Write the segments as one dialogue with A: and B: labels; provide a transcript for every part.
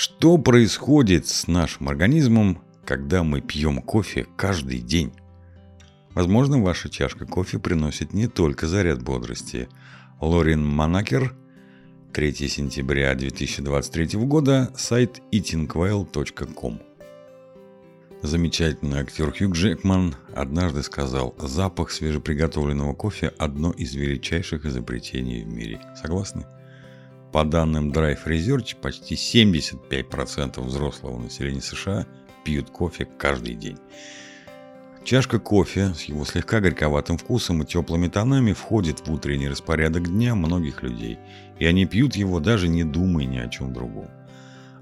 A: Что происходит с нашим организмом, когда мы пьем кофе каждый день? Возможно, ваша чашка кофе приносит не только заряд бодрости. Лорин Манакер, 3 сентября 2023 года, сайт eatingwell.com. Замечательный актер Хью Джекман однажды сказал, запах свежеприготовленного кофе – одно из величайших изобретений в мире. Согласны? По данным Drive Research, почти 75% взрослого населения США пьют кофе каждый день. Чашка кофе с его слегка горьковатым вкусом и теплыми тонами входит в утренний распорядок дня многих людей, и они пьют его даже не думая ни о чем другом.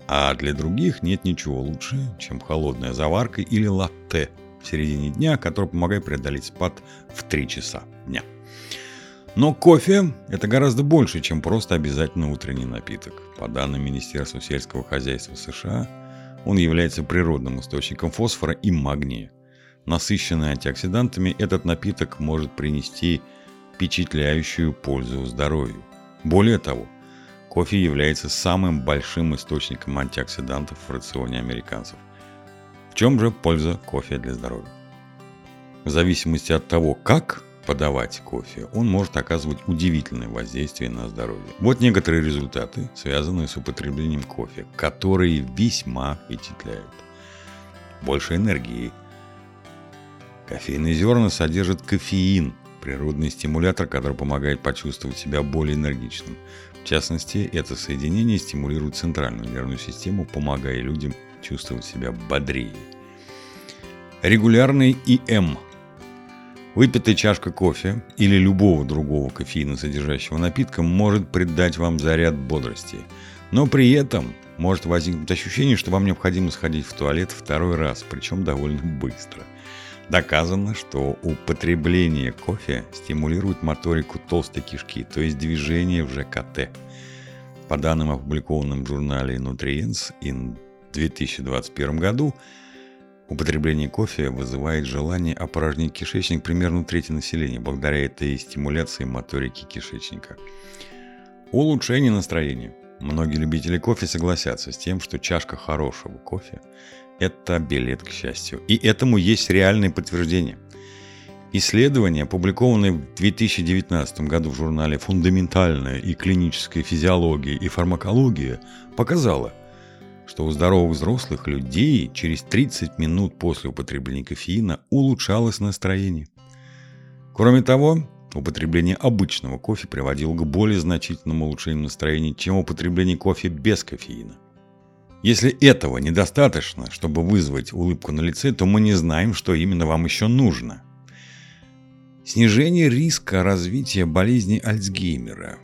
A: А для других нет ничего лучше, чем холодная заварка или латте в середине дня, который помогает преодолеть спад в 3 часа дня. Но кофе – это гораздо больше, чем просто обязательно утренний напиток. По данным Министерства сельского хозяйства США, он является природным источником фосфора и магния. Насыщенный антиоксидантами, этот напиток может принести впечатляющую пользу здоровью. Более того, Кофе является самым большим источником антиоксидантов в рационе американцев. В чем же польза кофе для здоровья? В зависимости от того, как подавать кофе, он может оказывать удивительное воздействие на здоровье. Вот некоторые результаты, связанные с употреблением кофе, которые весьма впечатляют. Больше энергии. Кофейные зерна содержат кофеин, природный стимулятор, который помогает почувствовать себя более энергичным. В частности, это соединение стимулирует центральную нервную систему, помогая людям чувствовать себя бодрее. Регулярный ИМ. Выпитая чашка кофе или любого другого кофеина содержащего напитка может придать вам заряд бодрости. Но при этом может возникнуть ощущение, что вам необходимо сходить в туалет второй раз, причем довольно быстро – Доказано, что употребление кофе стимулирует моторику толстой кишки, то есть движение в ЖКТ. По данным, опубликованным в журнале Nutrients in 2021 году, употребление кофе вызывает желание опорожнить кишечник примерно трети населения, благодаря этой стимуляции моторики кишечника. Улучшение настроения. Многие любители кофе согласятся с тем, что чашка хорошего кофе это билет к счастью. И этому есть реальное подтверждение. Исследование, опубликованное в 2019 году в журнале «Фундаментальная и клиническая физиология и фармакология», показало, что у здоровых взрослых людей через 30 минут после употребления кофеина улучшалось настроение. Кроме того, употребление обычного кофе приводило к более значительному улучшению настроения, чем употребление кофе без кофеина – если этого недостаточно, чтобы вызвать улыбку на лице, то мы не знаем, что именно вам еще нужно. Снижение риска развития болезни Альцгеймера.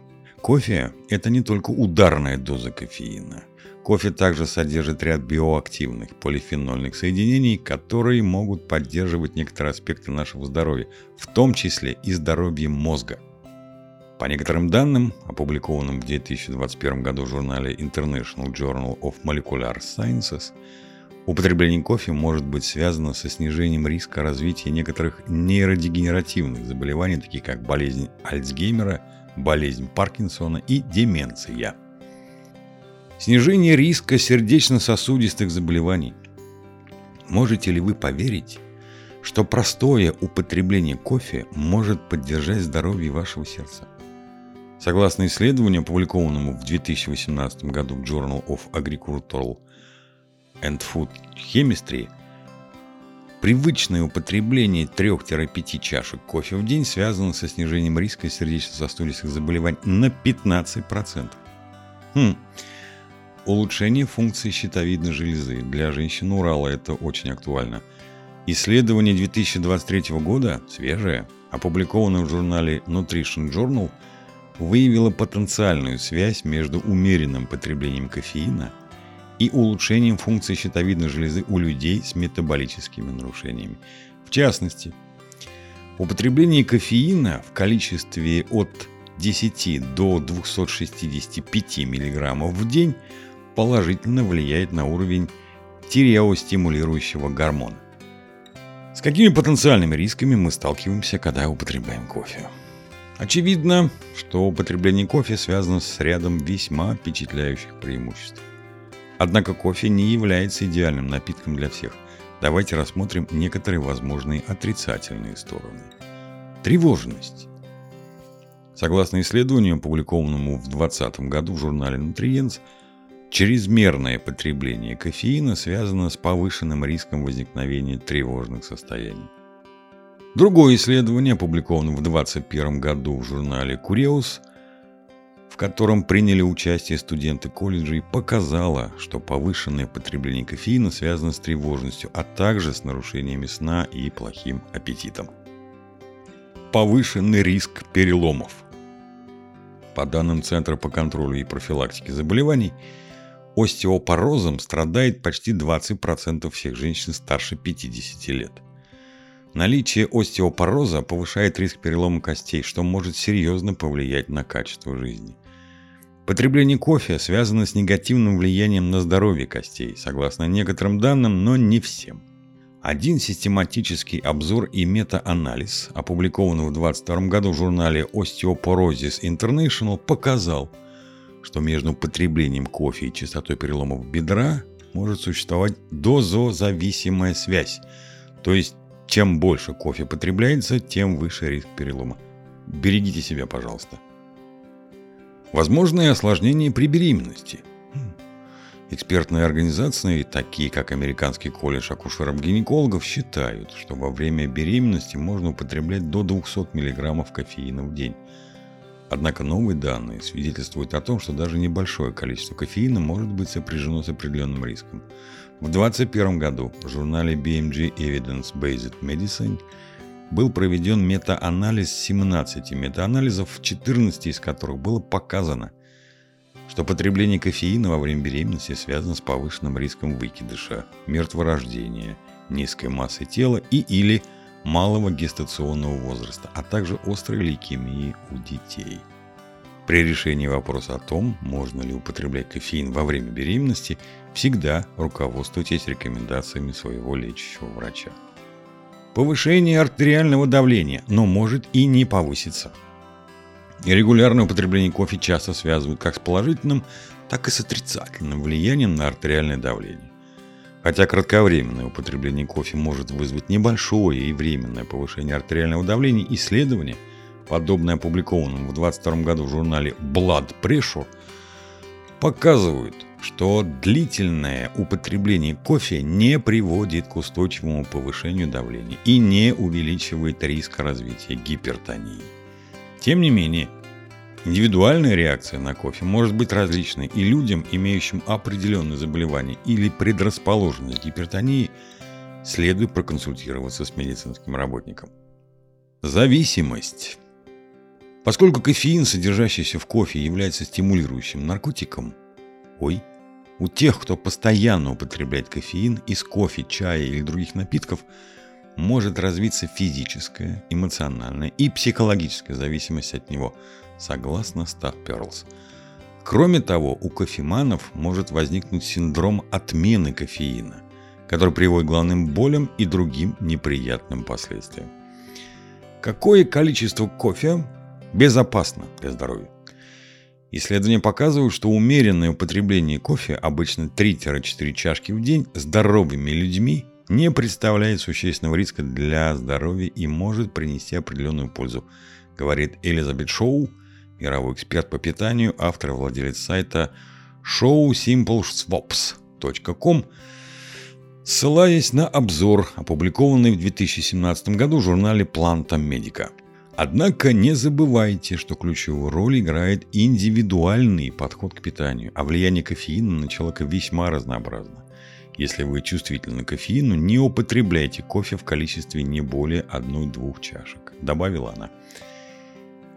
A: Кофе – это не только ударная доза кофеина. Кофе также содержит ряд биоактивных полифенольных соединений, которые могут поддерживать некоторые аспекты нашего здоровья, в том числе и здоровье мозга – по некоторым данным, опубликованным в 2021 году в журнале International Journal of Molecular Sciences, употребление кофе может быть связано со снижением риска развития некоторых нейродегенеративных заболеваний, таких как болезнь Альцгеймера, болезнь Паркинсона и деменция. Снижение риска сердечно-сосудистых заболеваний. Можете ли вы поверить, что простое употребление кофе может поддержать здоровье вашего сердца? Согласно исследованию, опубликованному в 2018 году в Journal of Agricultural and Food Chemistry, привычное употребление 3-5 чашек кофе в день связано со снижением риска сердечно-сосудистых заболеваний на 15%. Хм. Улучшение функции щитовидной железы. Для женщин Урала это очень актуально. Исследование 2023 года, свежее, опубликованное в журнале Nutrition Journal – выявила потенциальную связь между умеренным потреблением кофеина и улучшением функции щитовидной железы у людей с метаболическими нарушениями. В частности, употребление кофеина в количестве от 10 до 265 мг в день положительно влияет на уровень тиреостимулирующего гормона. С какими потенциальными рисками мы сталкиваемся, когда употребляем кофе? Очевидно, что употребление кофе связано с рядом весьма впечатляющих преимуществ. Однако кофе не является идеальным напитком для всех. Давайте рассмотрим некоторые возможные отрицательные стороны. Тревожность. Согласно исследованию, опубликованному в 2020 году в журнале Nutrients, чрезмерное потребление кофеина связано с повышенным риском возникновения тревожных состояний. Другое исследование, опубликованное в 2021 году в журнале Curious, в котором приняли участие студенты колледжей, показало, что повышенное потребление кофеина связано с тревожностью, а также с нарушениями сна и плохим аппетитом. Повышенный риск переломов. По данным Центра по контролю и профилактике заболеваний, остеопорозом страдает почти 20% всех женщин старше 50 лет. Наличие остеопороза повышает риск перелома костей, что может серьезно повлиять на качество жизни. Потребление кофе связано с негативным влиянием на здоровье костей, согласно некоторым данным, но не всем. Один систематический обзор и мета-анализ, опубликованный в 2022 году в журнале Osteoporosis International, показал, что между потреблением кофе и частотой переломов бедра может существовать дозозависимая связь. То есть, чем больше кофе потребляется, тем выше риск перелома. Берегите себя, пожалуйста. Возможные осложнения при беременности. Экспертные организации, такие как Американский колледж акушеров-гинекологов, считают, что во время беременности можно употреблять до 200 мг кофеина в день. Однако новые данные свидетельствуют о том, что даже небольшое количество кофеина может быть сопряжено с определенным риском. В 2021 году в журнале BMG Evidence Based Medicine был проведен метаанализ 17 метаанализов, 14 из которых было показано, что потребление кофеина во время беременности связано с повышенным риском выкидыша, мертворождения, низкой массы тела и или малого гестационного возраста, а также острой лейкемии у детей. При решении вопроса о том, можно ли употреблять кофеин во время беременности, всегда руководствуйтесь рекомендациями своего лечащего врача повышение артериального давления, но может и не повыситься. Регулярное употребление кофе часто связывают как с положительным, так и с отрицательным влиянием на артериальное давление. Хотя кратковременное употребление кофе может вызвать небольшое и временное повышение артериального давления, исследования, подобное опубликованному в 2022 году в журнале Blood Pressure, показывают, что длительное употребление кофе не приводит к устойчивому повышению давления и не увеличивает риск развития гипертонии. Тем не менее, индивидуальная реакция на кофе может быть различной, и людям, имеющим определенные заболевания или предрасположенность к гипертонии, следует проконсультироваться с медицинским работником. Зависимость. Поскольку кофеин, содержащийся в кофе, является стимулирующим наркотиком, ой, у тех, кто постоянно употребляет кофеин из кофе, чая или других напитков, может развиться физическая, эмоциональная и психологическая зависимость от него, согласно Став Перлс. Кроме того, у кофеманов может возникнуть синдром отмены кофеина, который приводит к главным болям и другим неприятным последствиям. Какое количество кофе безопасно для здоровья? Исследования показывают, что умеренное употребление кофе, обычно 3-4 чашки в день, здоровыми людьми не представляет существенного риска для здоровья и может принести определенную пользу, говорит Элизабет Шоу, мировой эксперт по питанию, автор и владелец сайта showsimpleswaps.com, ссылаясь на обзор, опубликованный в 2017 году в журнале Planta Medica – Однако не забывайте, что ключевую роль играет индивидуальный подход к питанию, а влияние кофеина на человека весьма разнообразно. Если вы чувствительны к кофеину, не употребляйте кофе в количестве не более 1-2 чашек, добавила она.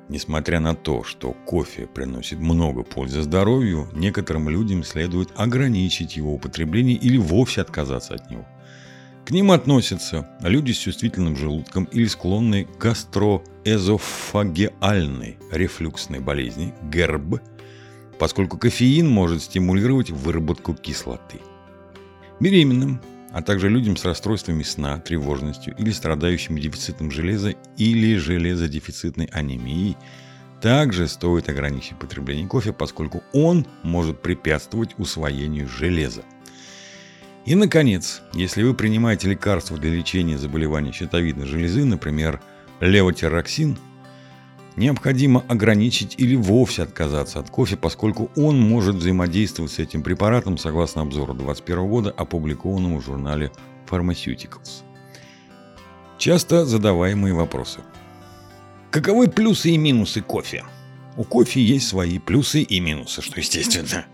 A: Несмотря на то, что кофе приносит много пользы здоровью, некоторым людям следует ограничить его употребление или вовсе отказаться от него. К ним относятся люди с чувствительным желудком или склонные к гастроэзофагеальной рефлюксной болезни, ГЭРБ, поскольку кофеин может стимулировать выработку кислоты. Беременным, а также людям с расстройствами сна, тревожностью или страдающими дефицитом железа или железодефицитной анемией также стоит ограничить потребление кофе, поскольку он может препятствовать усвоению железа. И, наконец, если вы принимаете лекарства для лечения заболеваний щитовидной железы, например, левотироксин, необходимо ограничить или вовсе отказаться от кофе, поскольку он может взаимодействовать с этим препаратом согласно обзору 2021 года, опубликованному в журнале Pharmaceuticals. Часто задаваемые вопросы. Каковы плюсы и минусы кофе? У кофе есть свои плюсы и минусы, что естественно.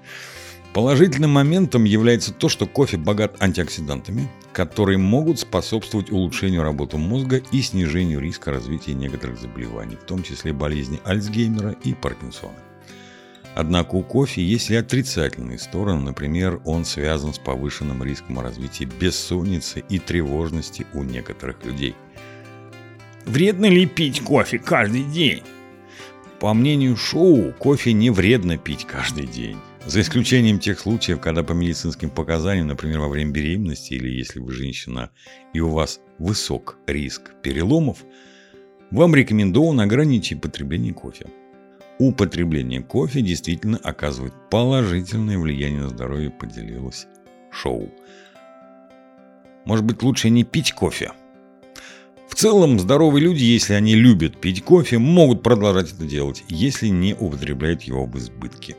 A: Положительным моментом является то, что кофе богат антиоксидантами, которые могут способствовать улучшению работы мозга и снижению риска развития некоторых заболеваний, в том числе болезни Альцгеймера и Паркинсона. Однако у кофе есть и отрицательные стороны, например, он связан с повышенным риском развития бессонницы и тревожности у некоторых людей.
B: Вредно ли пить кофе каждый день?
A: По мнению Шоу, кофе не вредно пить каждый день. За исключением тех случаев, когда по медицинским показаниям, например, во время беременности или если вы женщина и у вас высок риск переломов, вам рекомендовано ограничить потребление кофе. Употребление кофе действительно оказывает положительное влияние на здоровье, поделилась Шоу. Может быть, лучше не пить кофе? В целом, здоровые люди, если они любят пить кофе, могут продолжать это делать, если не употребляют его в избытке.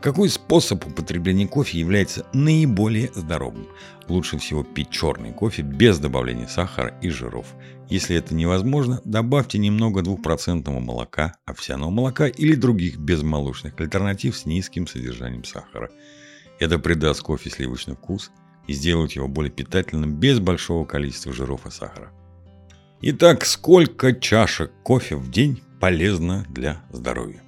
A: Какой способ употребления кофе является наиболее здоровым? Лучше всего пить черный кофе без добавления сахара и жиров. Если это невозможно, добавьте немного 2% молока, овсяного молока или других безмолочных альтернатив с низким содержанием сахара. Это придаст кофе сливочный вкус и сделает его более питательным без большого количества жиров и сахара. Итак, сколько чашек кофе в день полезно для здоровья?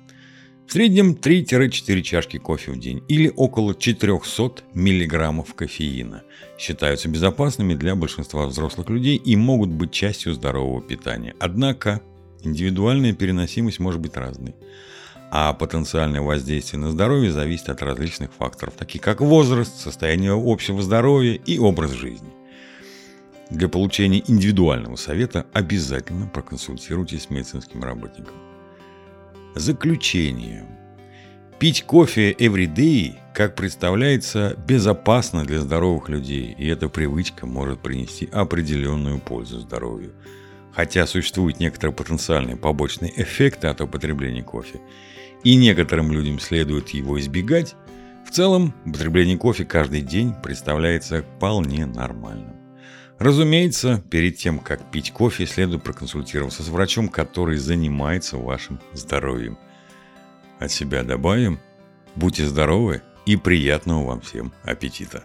A: Среднем 3-4 чашки кофе в день или около 400 мг кофеина считаются безопасными для большинства взрослых людей и могут быть частью здорового питания. Однако индивидуальная переносимость может быть разной, а потенциальное воздействие на здоровье зависит от различных факторов, таких как возраст, состояние общего здоровья и образ жизни. Для получения индивидуального совета обязательно проконсультируйтесь с медицинским работником. Заключение. Пить кофе every day, как представляется, безопасно для здоровых людей, и эта привычка может принести определенную пользу здоровью. Хотя существуют некоторые потенциальные побочные эффекты от употребления кофе, и некоторым людям следует его избегать, в целом употребление кофе каждый день представляется вполне нормальным. Разумеется, перед тем, как пить кофе, следует проконсультироваться с врачом, который занимается вашим здоровьем. От себя добавим, будьте здоровы и приятного вам всем аппетита!